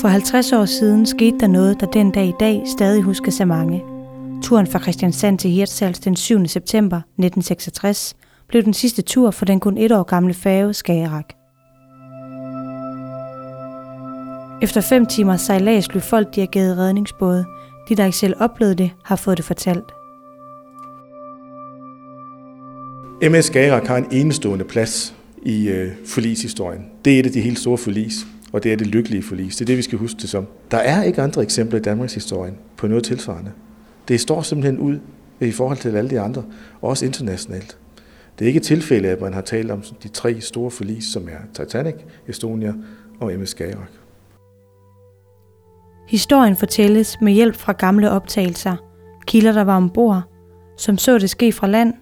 For 50 år siden skete der noget, der den dag i dag stadig huskes af mange. Turen fra Christiansand til Hirtshals den 7. september 1966 blev den sidste tur for den kun et år gamle færge Skagerak. Efter fem timer sejlads blev folk dirigeret redningsbåde. De, der ikke selv oplevede det, har fået det fortalt. MS Skagerak har en enestående plads i øh, forlishistorien. Det er et af de helt store forlis, og det er det lykkelige forlis. Det er det, vi skal huske det som. Der er ikke andre eksempler i Danmarks historie på noget tilsvarende. Det står simpelthen ud i forhold til alle de andre, også internationalt. Det er ikke et tilfælde, at man har talt om de tre store forlis, som er Titanic, Estonia og MS Skagerrak. Historien fortælles med hjælp fra gamle optagelser, kilder, der var ombord, som så det ske fra land,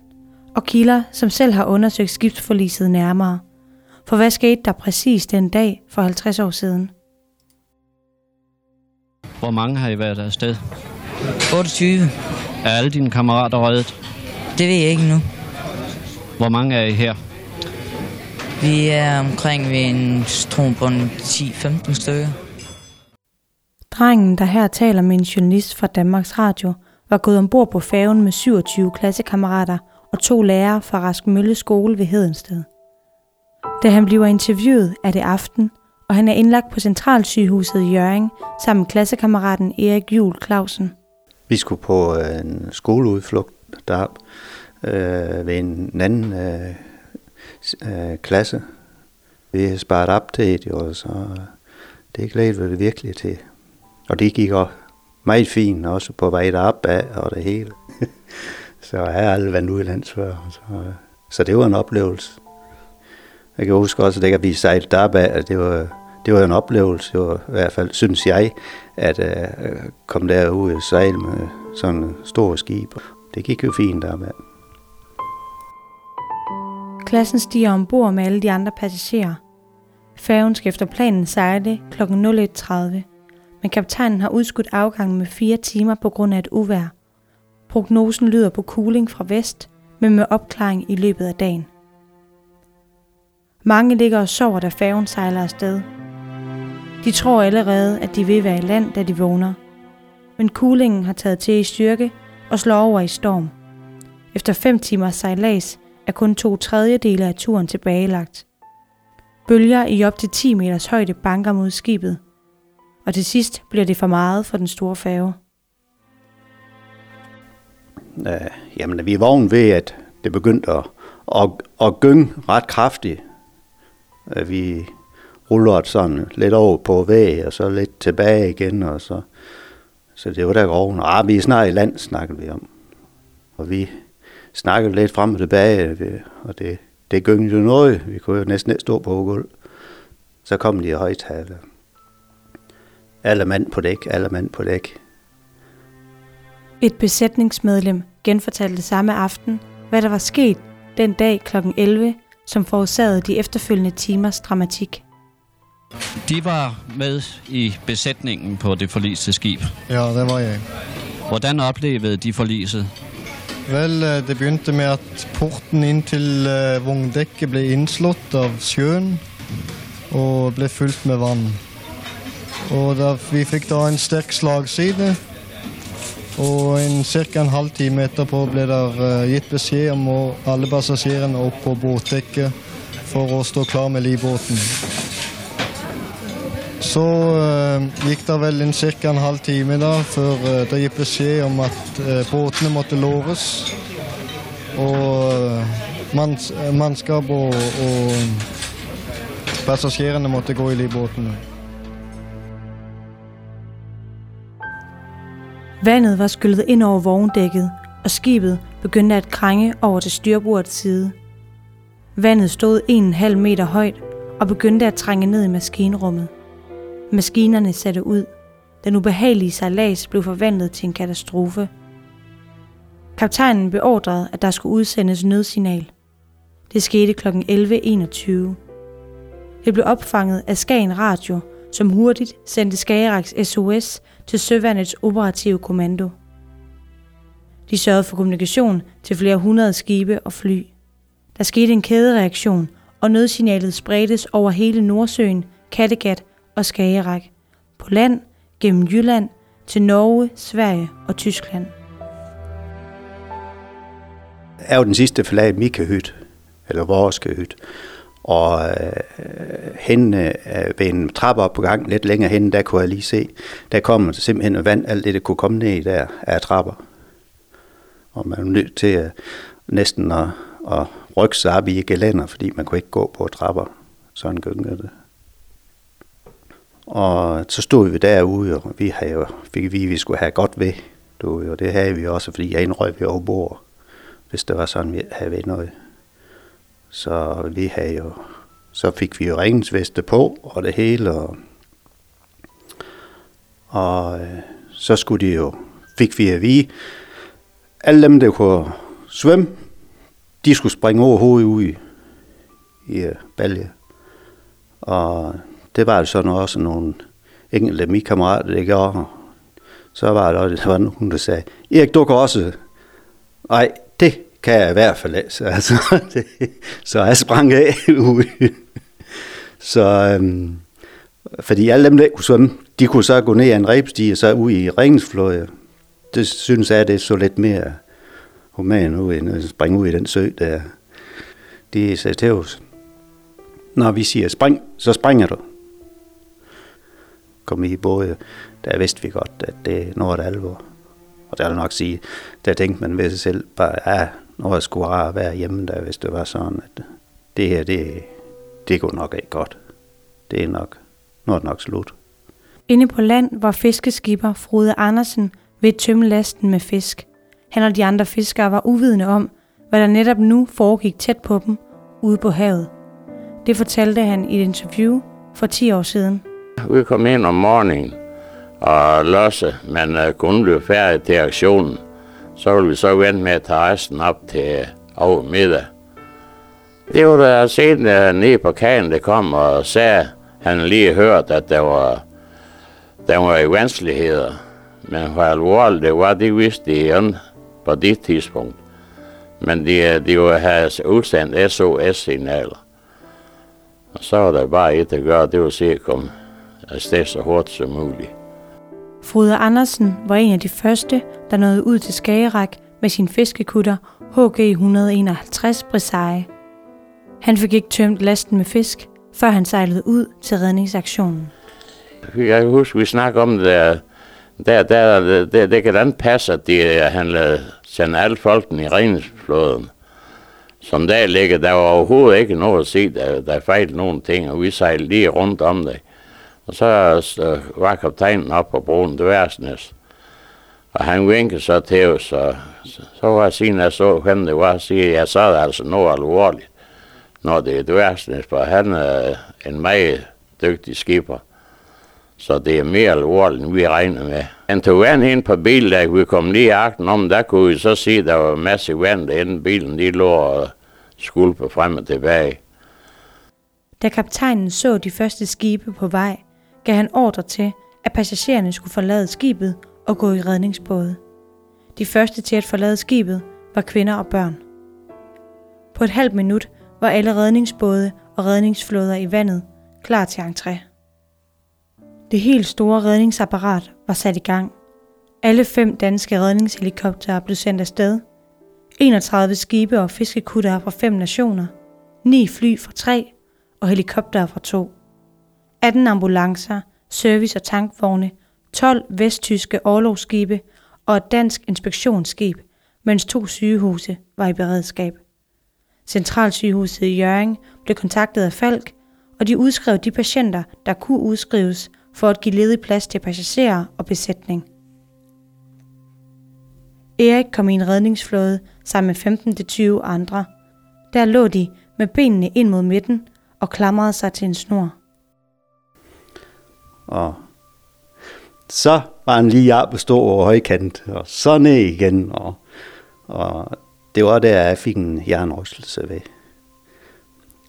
og kilder, som selv har undersøgt skibsforliset nærmere. For hvad skete der præcis den dag for 50 år siden? Hvor mange har I været afsted? 28. Er alle dine kammerater reddet? Det ved jeg ikke nu. Hvor mange er I her? Vi er omkring ved en stron på 10-15 stykker. Drengen, der her taler med en journalist fra Danmarks Radio, var gået ombord på færgen med 27 klassekammerater og to lærere fra Rask Mølle skole ved Hedensted. Da han bliver interviewet, er det aften, og han er indlagt på Centralsygehuset i Jørgen sammen med klassekammeraten Erik Jul Clausen. Vi skulle på øh, en skoleudflugt derop øh, ved en anden øh, øh, klasse. Vi har sparet op til det, og så det glæder vi virkelig til. Og det gik også meget fint, også på vej derop af og det hele. så jeg har aldrig været udlands før. Så, øh, så det var en oplevelse. Jeg kan huske også, at vi sejlede derop at det var, det var en oplevelse, det var, i hvert fald synes jeg, at uh, komme derud og sejle med sådan store stor skib. Det gik jo fint der. Klassen stiger ombord med alle de andre passagerer. Færgen skal efter planen sejle kl. 01.30, men kaptajnen har udskudt afgangen med fire timer på grund af et uvær. Prognosen lyder på cooling fra vest, men med opklaring i løbet af dagen. Mange ligger og sover, da færgen sejler afsted. De tror allerede, at de vil være i land, da de vågner. Men kulingen har taget til i styrke og slår over i storm. Efter fem timers sejlads er kun to tredjedele af turen tilbagelagt. Bølger i op til 10 meters højde banker mod skibet, og til sidst bliver det for meget for den store færge. Øh, jamen, vi er vågen ved, at det begyndte at, at, at gynge ret kraftigt at vi ruller sådan lidt over på væg, og så lidt tilbage igen, og så, så det var der oven. Ah, vi er snart i land, snakkede vi om. Og vi snakkede lidt frem og tilbage, og det, det gyngede jo noget. Vi kunne jo næsten ikke stå på gulv. Så kom de højtaler. Alle mand på dæk, alle mand på dæk. Et besætningsmedlem genfortalte samme aften, hvad der var sket den dag kl. 11, som forårsagede de efterfølgende timers dramatik. De var med i besætningen på det forliste skib. Ja, det var jeg. Hvordan oplevede de forliset? Vel, øh, det begyndte med at porten ind til uh, vogndækket blev indslået av sjøen og blev fyldt med vand. Og da, vi fik da en stærk slagside, og en cirka en halv time etterpå ble det eh, gitt beskjed om å alle passasjerene opp på båtdekket for å stå klar med livbåten. Så uh, gikk det vel en cirka en halv time da, før uh, det gikk beskjed om at uh, båtene måtte låres. Og manns, mannskap og, og passasjerene måtte gå i livbåtene. Vandet var skyllet ind over vogndækket, og skibet begyndte at krænge over til styrbordets side. Vandet stod en halv meter højt og begyndte at trænge ned i maskinrummet. Maskinerne satte ud. Den ubehagelige sejlads blev forvandlet til en katastrofe. Kaptajnen beordrede, at der skulle udsendes nødsignal. Det skete kl. 11.21. Det blev opfanget af Skagen Radio, som hurtigt sendte Skageraks SOS til Søvandets operative kommando. De sørgede for kommunikation til flere hundrede skibe og fly. Der skete en kædereaktion, og nødsignalet spredtes over hele Nordsøen, Kattegat og Skagerak. på land, gennem Jylland, til Norge, Sverige og Tyskland. er jo den sidste flag Mikahyt, eller vores hyt. Og øh, hen øh, ved en trappe op på gang, lidt længere hen, der kunne jeg lige se, der kom simpelthen vand, alt det, der kunne komme ned der, af trapper. Og man var nødt til at, næsten at, at rykke sig op i gelænder, fordi man kunne ikke gå på trapper. Sådan gyngede det. Og så stod vi derude, og vi havde jo, fik vi, at vi skulle have godt ved. Du, og det havde vi også, fordi jeg indrøg vi over bord, hvis det var sådan, vi havde ved noget. Så vi havde jo, så fik vi jo ringensveste på, og det hele, og, og øh, så skulle de jo, fik vi at vide, alle dem, der kunne svømme, de skulle springe over hovedet ud i, i øh, balje. Og det var jo sådan også nogle enkelte af mine kammerater, der gjorde. Så var der, der var nogen, der sagde, Erik, du kan også. Nej, kan jeg i hvert fald ikke. Så, altså, det, så jeg sprang af ud. så, øhm, fordi alle dem, der kunne svømme, de kunne så gå ned ad en rebstige og så ud i ringensfløje. Det synes jeg, det så lidt mere human ud, end at springe ud i den sø der. De sagde til os, når vi siger spring, så springer du. Kom i både, der vidste vi godt, at det er noget alvor. Og der vil nok sige, der tænkte man ved sig selv, bare, ja, når jeg skulle rare være hjemme der, hvis det var sådan, at det her, det, det går nok ikke godt. Det er nok, nu er det nok slut. Inde på land var fiskeskipper Frode Andersen ved at tømme lasten med fisk. Han og de andre fiskere var uvidende om, hvad der netop nu foregik tæt på dem ude på havet. Det fortalte han i et interview for 10 år siden. Vi kom ind om morgenen og losse, men uh, øh, kunne blive færdig til aktionen. Så ville vi så vente med at tage resten op til over middag. Det var der set øh, nede på kagen, der kom og sagde, han lige hørt, at der var, der var i vanskeligheder. Men hvor alvorligt det var, det vidste de ikke på det tidspunkt. Men de, øh, de var have udsendt SOS-signaler. Og så var der bare et at gøre, det var at se at komme afsted så hurtigt som muligt. Frode Andersen var en af de første, der nåede ud til Skagerak med sin fiskekutter HG 151 Bresaille. Han fik ikke tømt lasten med fisk, før han sejlede ud til redningsaktionen. Jeg kan huske, vi snakkede om det der, der, der, der, det kan den passe, at de, han lavede sende alle folkene i redningsflåden. Som der ligger, der var overhovedet ikke noget at se, der, der fejlede nogen ting, og vi sejlede lige rundt om det. Og så, så var kaptajnen op på broen det Dværsnes. Og han vinkede så til os, og så, så var jeg siden jeg så, hvem det var, at jeg så er det altså noget alvorligt, når det er Dværsnes, for han er en meget dygtig skipper. Så det er mere alvorligt, end vi regner med. Han tog vand ind på bilen, da vi kom lige i akten om, der kunne vi så se, at der var masser af vand derinde. bilen de lå og skulpe frem og tilbage. Da kaptajnen så de første skibe på vej, gav han ordre til, at passagererne skulle forlade skibet og gå i redningsbåde. De første til at forlade skibet var kvinder og børn. På et halvt minut var alle redningsbåde og redningsflåder i vandet klar til entré. Det helt store redningsapparat var sat i gang. Alle fem danske redningshelikoptere blev sendt afsted. 31 skibe og fiskekutter fra fem nationer, 9 fly fra tre og helikoptere fra to. 18 ambulancer, service- og tankvogne, 12 vesttyske overlovsskibe og et dansk inspektionsskib, mens to sygehuse var i beredskab. Centralsygehuset i Jøring blev kontaktet af Falk, og de udskrev de patienter, der kunne udskrives for at give ledig plads til passagerer og besætning. Erik kom i en redningsflåde sammen med 15-20 andre. Der lå de med benene ind mod midten og klamrede sig til en snor. Og så var han lige op og stå over højkant, og så ned igen. Og, og det var der, jeg fik en jernrystelse ved.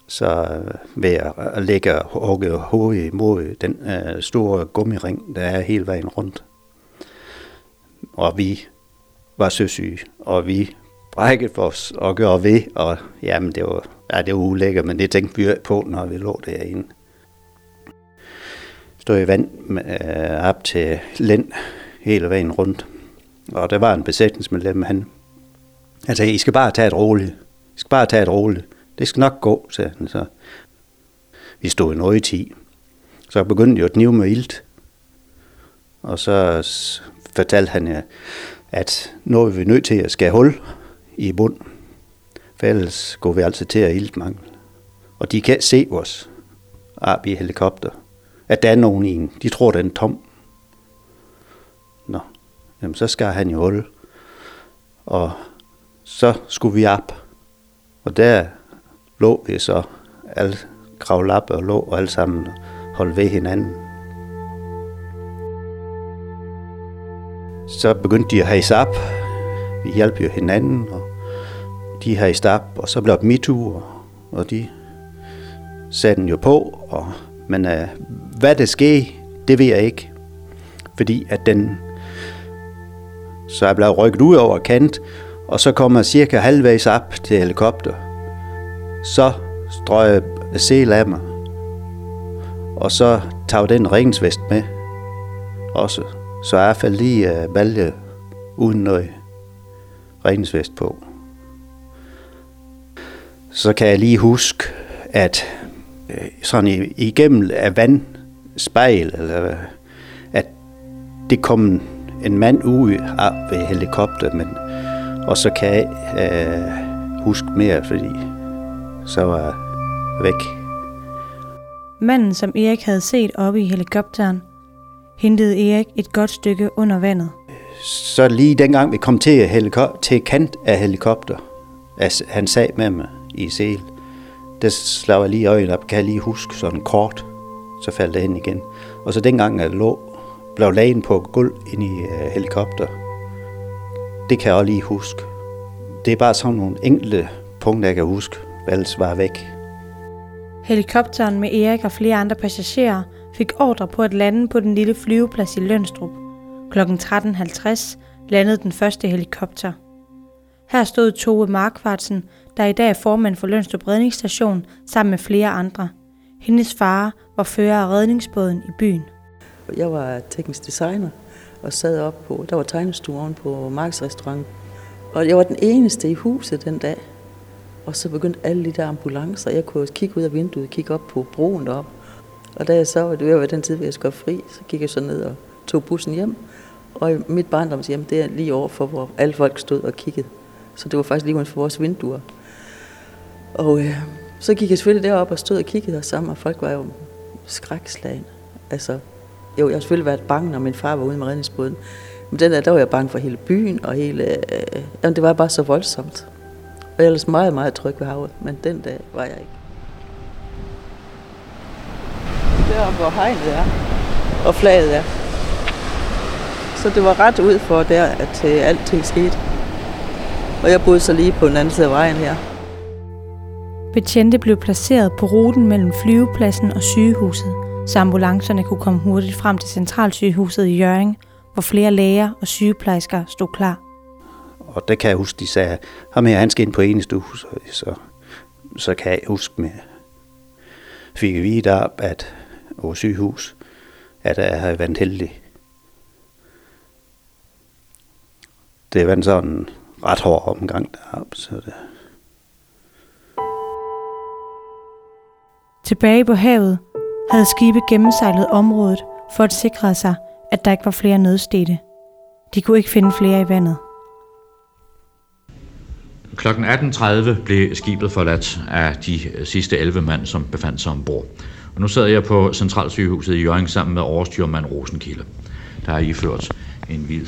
Så øh, ved at lægge hugget hovedet mod den øh, store gummiring, der er hele vejen rundt. Og vi var søsyge, og vi brækkede for os og gjorde ved, og jamen det var, ja, det var ulækkert, men det tænkte vi på, når vi lå derinde stod i vand øh, op til Lind hele vejen rundt. Og der var en besætningsmedlem, han, han sagde, I skal bare tage et roligt. I skal bare tage et roligt. Det skal nok gå, sagde han så. Vi stod i noget i 10. Så begyndte jeg at knive med ilt. Og så fortalte han, at nu er vi nødt til at skære hul i bund. For ellers går vi altid til at iltmangel. Og de kan se os op i helikopter, at der er nogen i en. De tror, den er tom. Nå, jamen så skal han jo holde. Og så skulle vi op. Og der lå vi så alle kravle op og lå og alle sammen holde ved hinanden. Så begyndte de at have op. Vi hjalp jo hinanden, og de havde op, og så blev det MeToo, og de satte den jo på. Og, men uh, hvad der sker, det ved jeg ikke. Fordi at den så er blevet rykket ud over kant, og så kommer cirka halvvejs op til helikopter. Så strøg sel af mig. Og så tager den redningsvest med også. Så jeg faldt lige øh, uh, balje uden noget redningsvest på. Så kan jeg lige huske, at øh, sådan igennem af vandspejl, eller at det kom en mand ud af ved helikopter, men og så kan jeg øh, huske mere, fordi så var jeg væk. Manden, som Erik havde set oppe i helikopteren, hentede Erik et godt stykke under vandet. Så lige dengang vi kom til, helikop- til kant af helikopter, altså, han sagde med mig i sel, der slår jeg lige øjnene op, kan jeg lige huske sådan kort, så faldt det hen igen. Og så dengang jeg lå, blev lagen på gulv ind i øh, helikopter, det kan jeg også lige huske. Det er bare sådan nogle enkelte punkter, jeg kan huske, ellers var væk. Helikopteren med Erik og flere andre passagerer fik ordre på at lande på den lille flyveplads i Lønstrup. Kl. 13.50 landede den første helikopter. Her stod Tove Markvartsen, der i dag er formand for Lønstrup Redningsstation, sammen med flere andre. Hendes far var fører af redningsbåden i byen. Jeg var teknisk designer og sad op på, der var tegnestuen på Marksrestaurant. Og jeg var den eneste i huset den dag. Og så begyndte alle de der ambulancer. Jeg kunne kigge ud af vinduet, kigge op på broen derop. Og da jeg så, at det var den tid, hvor jeg skulle fri, så gik jeg så ned og tog bussen hjem. Og mit barndomshjem, det er lige over for, hvor alle folk stod og kiggede. Så det var faktisk lige uden for vores vinduer. Og øh, så gik jeg selvfølgelig derop og stod og kiggede os sammen, og folk var jo skrækslagen. Altså, jo, jeg har selvfølgelig været bange, når min far var ude med redningsbåden. Men den der, der var jeg bange for hele byen, og hele... Øh, jamen, det var bare så voldsomt. Og jeg er ellers meget, meget tryg ved havet, men den dag var jeg ikke. Der, hvor hegnet er, og flaget er. Så det var ret ud for der, at øh, alting skete. Og jeg boede så lige på den anden side af vejen her. Betjente blev placeret på ruten mellem flyvepladsen og sygehuset, så ambulancerne kunne komme hurtigt frem til centralsygehuset i Jørgen, hvor flere læger og sygeplejersker stod klar. Og der kan jeg huske, de sagde, ham her, han skal ind på eneste hus, så, så kan jeg huske med, fik vi vide op, at vores sygehus, at jeg havde været heldig. Det var sådan en ret hård omgang deroppe, så det, Tilbage på havet havde skibe gennemsejlet området for at sikre sig, at der ikke var flere nødstede. De kunne ikke finde flere i vandet. Klokken 18.30 blev skibet forladt af de øh, sidste 11 mand, som befandt sig ombord. Og nu sidder jeg på Centralsygehuset i Jørgen sammen med overstyrmand Rosenkilde, der har iført en hvid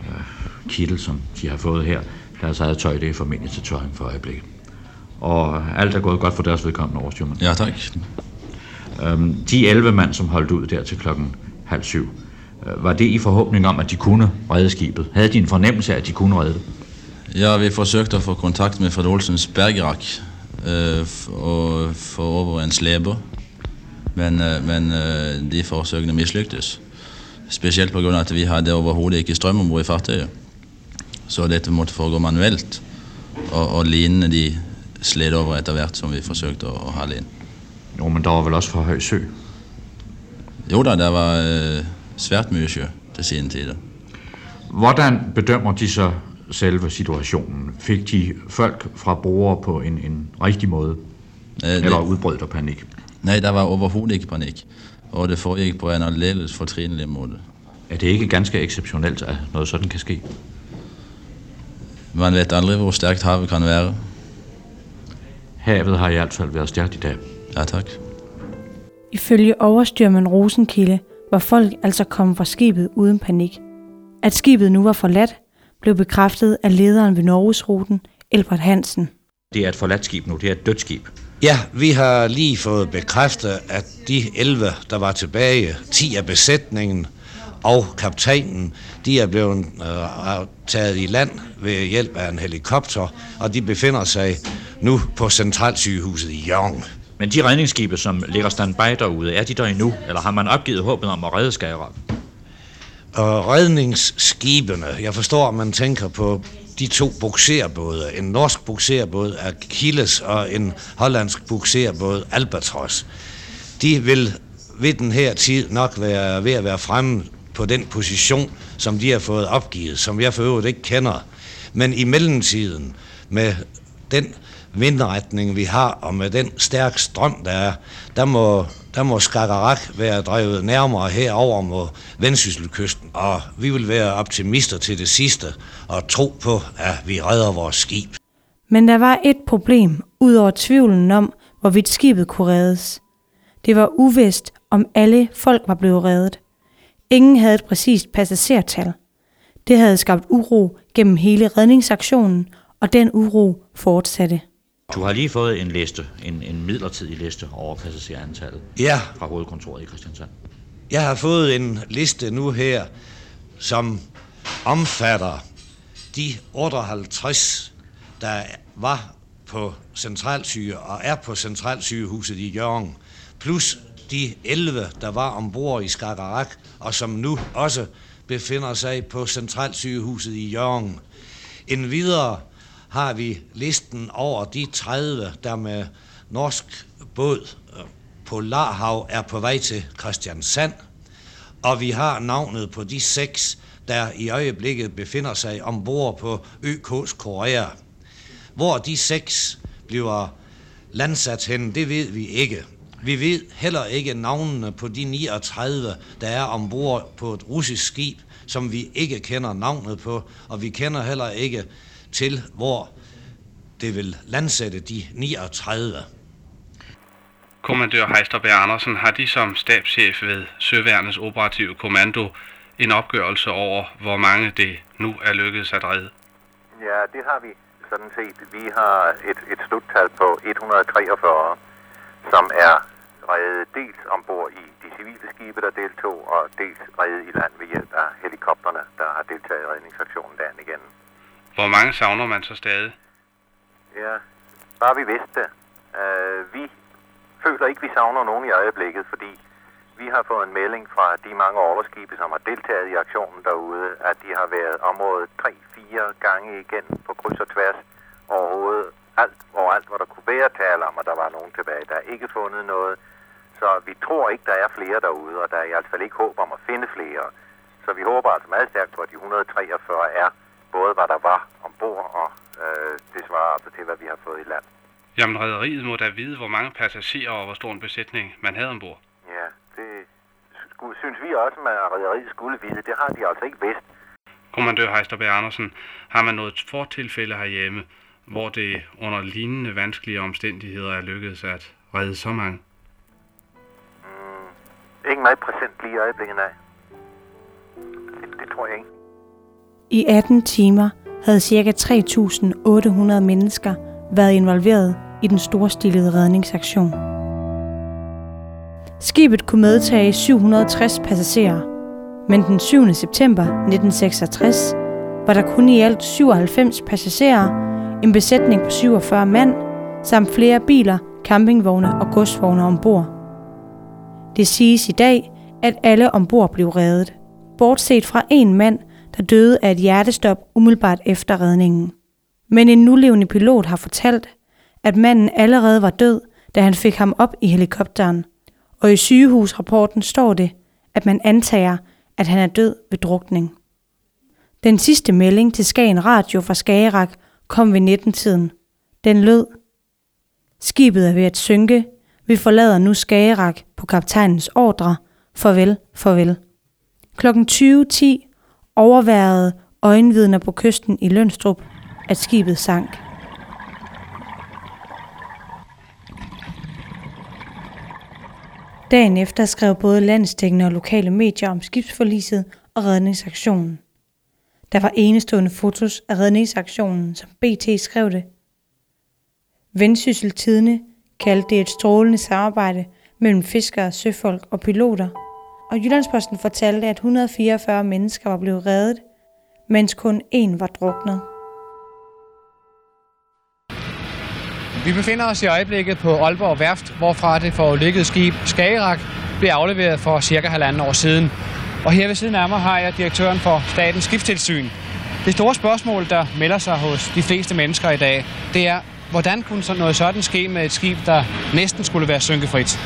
øh, kittel, som de har fået her. Deres eget tøj, det er formentlig til tøjen for øjeblikket. Og alt er gået godt for deres vedkommende overstyrmand. Ja, tak. Øhm, de 11 mand, som holdt ud der til klokken halv syv, øh, var det i forhåbning om, at de kunne redde skibet? Havde de en fornemmelse af, at de kunne redde det? Ja, vi forsøgte at få kontakt med Fred Olsens bergerak øh, og få over en slæber, men, øh, men øh, de forsøgene mislyktes. Specielt på grund af, at vi havde overhovedet ikke strøm ombord i fartøyet. Så dette måtte foregå manuelt, og, og linene de sled over etter hvert som vi forsøgte at, at hale ind. Jo, men der var vel også for høj sø? Jo da, der var øh, svært mye sjø til siden tider. Hvordan bedømmer de så selve situationen? Fik de folk fra brugere på en, en rigtig måde? Øh, Eller det- udbrød der panik? Nej, der var overhovedet ikke panik. Og det foregik på en aldeles fortrinelig måde. Er det ikke ganske exceptionelt, at noget sådan kan ske? Man ved aldrig, hvor stærkt havet kan være. Havet har i hvert fald været stærkt i dag. Ja, tak. Ifølge overstyrmand Rosenkilde var folk altså kommet fra skibet uden panik. At skibet nu var forladt, blev bekræftet af lederen ved Norgesruten, Elbert Hansen. Det er et forladt skib nu, det er et dødt skib. Ja, vi har lige fået bekræftet, at de 11, der var tilbage, 10 af besætningen og kaptajnen, de er blevet øh, taget i land ved hjælp af en helikopter, og de befinder sig nu på centralsygehuset i Jørgen. Men de redningsskibe, som ligger standby derude, er de der endnu? Eller har man opgivet håbet om at redde Skagerrak? Og redningsskibene, jeg forstår, at man tænker på de to bukserbåde. En norsk bukserbåd Achilles og en hollandsk bukserbåd Albatros. De vil ved den her tid nok være ved at være fremme på den position, som de har fået opgivet, som jeg for øvrigt ikke kender. Men i mellemtiden, med den vindretning, vi har, og med den stærk strøm, der er, der må, der må Skagerrak være drevet nærmere herover mod Vendsysselkysten, og vi vil være optimister til det sidste og tro på, at vi redder vores skib. Men der var et problem, ud over tvivlen om, hvorvidt skibet kunne reddes. Det var uvist, om alle folk var blevet reddet. Ingen havde et præcist passagertal. Det havde skabt uro gennem hele redningsaktionen, og den uro fortsatte. Du har lige fået en liste, en, en midlertidig liste over passagerantallet Ja. fra hovedkontoret i Christiansand. Jeg har fået en liste nu her, som omfatter de 58, der var på centralsyge og er på centralsygehuset i Jørgen, plus de 11, der var ombord i Skagerrak, og som nu også befinder sig på centralsygehuset i Jørgen. En videre har vi listen over de 30, der med norsk båd på Polarhav er på vej til Christiansand, og vi har navnet på de seks, der i øjeblikket befinder sig ombord på ØK's Korea. Hvor de seks bliver landsat hen, det ved vi ikke. Vi ved heller ikke navnene på de 39, der er ombord på et russisk skib, som vi ikke kender navnet på, og vi kender heller ikke til, hvor det vil landsætte de 39. Kommandør Heisterberg Andersen, har de som stabschef ved Søværnets operative kommando en opgørelse over, hvor mange det nu er lykkedes at redde? Ja, det har vi sådan set. Vi har et, et sluttal på 143, som er reddet dels ombord i de civile skibe, der deltog, og dels reddet i land ved hjælp af helikopterne, der har deltaget i redningsaktionen dagen igen. Hvor mange savner man så stadig? Ja, bare vi vidste det. Uh, vi føler ikke, vi savner nogen i øjeblikket, fordi vi har fået en melding fra de mange overskibe, som har deltaget i aktionen derude, at de har været området 3-4 gange igen på kryds og tværs overhovedet. Alt, overalt, hvor der kunne være tale om, at der var nogen tilbage. Der er ikke fundet noget. Så vi tror ikke, der er flere derude, og der er i hvert fald ikke håb om at finde flere. Så vi håber altså meget stærkt på, at de 143 er både hvad der var ombord, og øh, det svarer altså til, hvad vi har fået i land. Jamen, rædderiet må da vide, hvor mange passagerer og hvor stor en besætning man havde ombord. Ja, det synes vi også, at rædderiet skulle vide. Det har de altså ikke vidst. Kommandør Heisterberg Andersen, har man noget fortilfælde herhjemme, hvor det under lignende vanskelige omstændigheder er lykkedes at redde så mange? Ikke meget præsent lige i øjeblikket, nej. Det, det tror jeg ikke. I 18 timer havde ca. 3.800 mennesker været involveret i den storstilede redningsaktion. Skibet kunne medtage 760 passagerer, men den 7. september 1966 var der kun i alt 97 passagerer, en besætning på 47 mand, samt flere biler, campingvogne og godsvogne ombord. Det siges i dag, at alle ombord blev reddet, bortset fra en mand, der døde af et hjertestop umiddelbart efter redningen. Men en nulevende pilot har fortalt, at manden allerede var død, da han fik ham op i helikopteren, og i sygehusrapporten står det, at man antager, at han er død ved drukning. Den sidste melding til Skagen Radio fra Skagerak kom ved 19-tiden. Den lød, Skibet er ved at synke. Vi forlader nu Skagerak på kaptajnens ordre. Farvel, farvel. Klokken 20.10 overværede øjenvidner på kysten i Lønstrup, at skibet sank. Dagen efter skrev både landstækkende og lokale medier om skibsforliset og redningsaktionen. Der var enestående fotos af redningsaktionen, som BT skrev det. Vendsyssel Tidene kaldte det et strålende samarbejde mellem fiskere, søfolk og piloter, og Jyllandsposten fortalte, at 144 mennesker var blevet reddet, mens kun én var druknet. Vi befinder os i øjeblikket på Aalborg Værft, hvorfra det forulykkede skib Skagerak blev afleveret for cirka halvanden år siden. Og her ved siden af mig har jeg direktøren for Statens Skibstilsyn. Det store spørgsmål, der melder sig hos de fleste mennesker i dag, det er, hvordan kunne sådan noget sådan ske med et skib, der næsten skulle være synkefrit?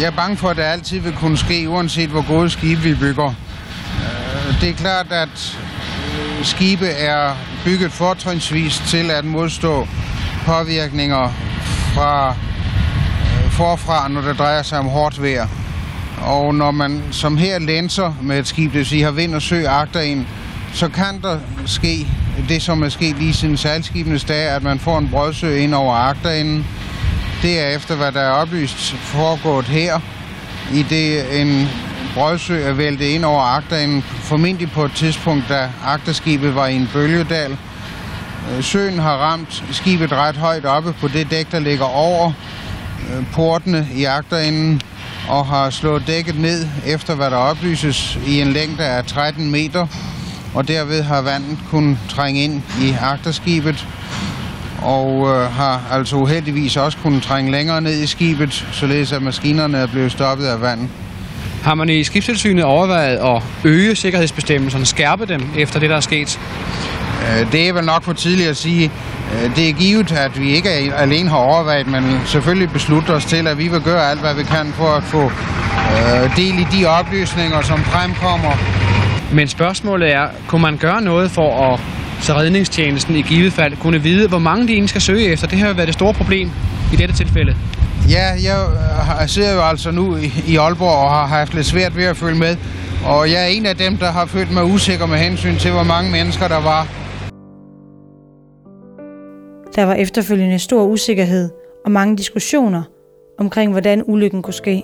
Jeg er bange for, at det altid vil kunne ske, uanset hvor gode skibe vi bygger. Øh, det er klart, at skibe er bygget fortrinsvis til at modstå påvirkninger fra øh, forfra, når det drejer sig om hårdt vejr. Og når man som her lænser med et skib, det vil sige har vind og sø agter en, så kan der ske det, som er sket lige siden sejlskibenes dag, at man får en brødsø ind over agterenden. Det er efter, hvad der er oplyst foregået her, i det en brødsø er væltet ind over agterenden, formentlig på et tidspunkt, da agterskibet var i en bølgedal. Øh, søen har ramt skibet ret højt oppe på det dæk, der ligger over øh, portene i agterenden, og har slået dækket ned efter, hvad der oplyses, i en længde af 13 meter og derved har vandet kunnet trænge ind i agterskibet, og øh, har altså uheldigvis også kunnet trænge længere ned i skibet, således at maskinerne er blevet stoppet af vand. Har man i skibstilsynet overvejet at øge sikkerhedsbestemmelserne, skærpe dem efter det, der er sket? Øh, det er vel nok for tidligt at sige. Øh, det er givet, at vi ikke alene har overvejet, men selvfølgelig besluttet os til, at vi vil gøre alt, hvad vi kan for at få øh, del i de oplysninger, som fremkommer men spørgsmålet er, kunne man gøre noget for at så redningstjenesten i givet fald kunne vide, hvor mange de egentlig skal søge efter? Det har jo været det store problem i dette tilfælde. Ja, jeg sidder jo altså nu i Aalborg og har haft lidt svært ved at følge med. Og jeg er en af dem, der har følt mig usikker med hensyn til, hvor mange mennesker der var. Der var efterfølgende stor usikkerhed og mange diskussioner omkring, hvordan ulykken kunne ske.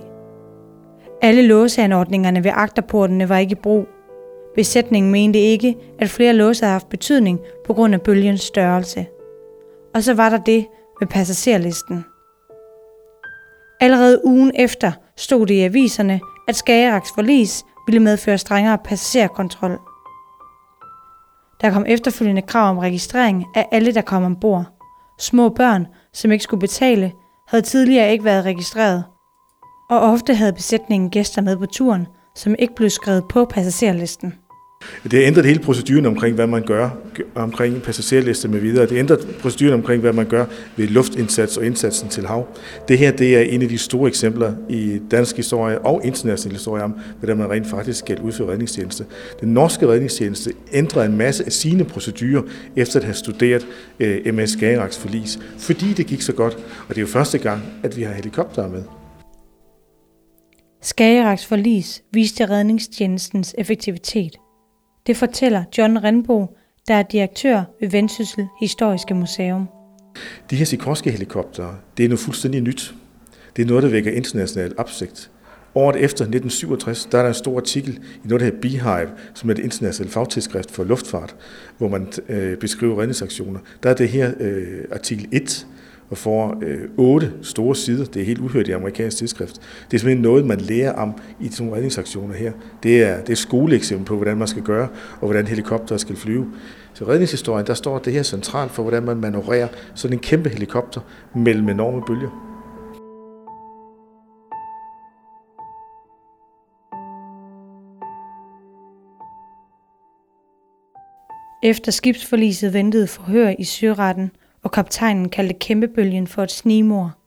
Alle låseanordningerne ved agterportene var ikke i brug, Besætningen mente ikke, at flere låse havde haft betydning på grund af bølgens størrelse. Og så var der det med passagerlisten. Allerede ugen efter stod det i aviserne, at Skageraks forlis ville medføre strengere passagerkontrol. Der kom efterfølgende krav om registrering af alle, der kom ombord. Små børn, som ikke skulle betale, havde tidligere ikke været registreret. Og ofte havde besætningen gæster med på turen, som ikke blev skrevet på passagerlisten. Det har ændret hele proceduren omkring, hvad man gør omkring passagerliste med videre. Det ændrer proceduren omkring, hvad man gør ved luftindsats og indsatsen til hav. Det her det er en af de store eksempler i dansk historie og international historie om, hvordan man rent faktisk skal udføre redningstjeneste. Den norske redningstjeneste ændrer en masse af sine procedurer efter at have studeret øh, eh, MS Skagerraks forlis, fordi det gik så godt. Og det er jo første gang, at vi har helikopter med. Skageraks forlis viste redningstjenestens effektivitet – det fortæller John Renbo, der er direktør ved Vendsyssel Historiske Museum. De her Sikorsky-helikoptere, det er noget fuldstændig nyt. Det er noget, der vækker international opsigt. Året efter 1967, der er der en stor artikel i noget, der hedder Beehive, som er et internationalt fagtidsskrift for luftfart, hvor man øh, beskriver redningsaktioner. Der er det her øh, artikel 1, og får øh, otte store sider. Det er helt uhørt i amerikansk tidsskrift. Det er simpelthen noget, man lærer om i sådan nogle redningsaktioner her. Det er, det er skoleeksempel på, hvordan man skal gøre, og hvordan helikopter skal flyve. Så redningshistorien, der står det her centralt for, hvordan man manøvrerer sådan en kæmpe helikopter mellem enorme bølger. Efter skibsforliset ventede forhør i søretten – og kaptajnen kaldte kæmpebølgen for et snimor.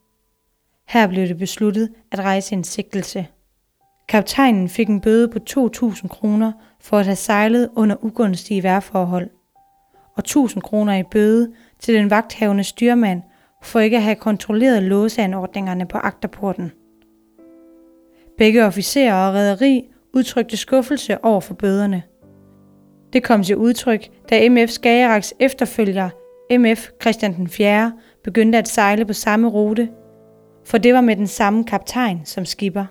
Her blev det besluttet at rejse en sigtelse. Kaptajnen fik en bøde på 2.000 kroner for at have sejlet under ugunstige vejrforhold, og 1.000 kroner i bøde til den vagthavende styrmand for ikke at have kontrolleret låseanordningerne på agterporten. Begge officerer og rederi udtrykte skuffelse over for bøderne. Det kom til udtryk, da MF Skageraks efterfølger, MF Christian den 4., begyndte at sejle på samme rute, for det var med den samme kaptajn som skipper.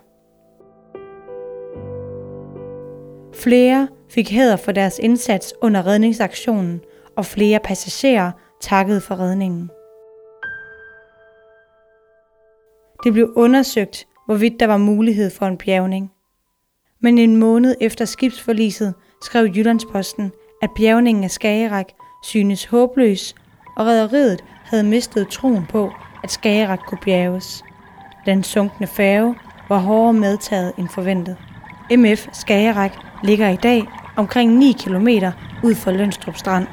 Flere fik hæder for deres indsats under redningsaktionen, og flere passagerer takkede for redningen. Det blev undersøgt, hvorvidt der var mulighed for en bjergning. Men en måned efter skibsforliset skrev Jyllandsposten, at bjergningen af Skagerak synes håbløs, og rædderiet havde mistet troen på, at Skagerak kunne bjerges. Den sunkne færge var hårdere medtaget end forventet. MF Skagerak ligger i dag omkring 9 km ud for Lønstrup Strand.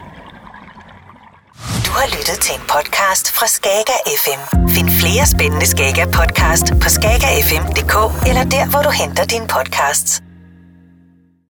Du har lyttet til en podcast fra Skager FM. Find flere spændende Skager podcast på skagerfm.dk eller der, hvor du henter dine podcasts.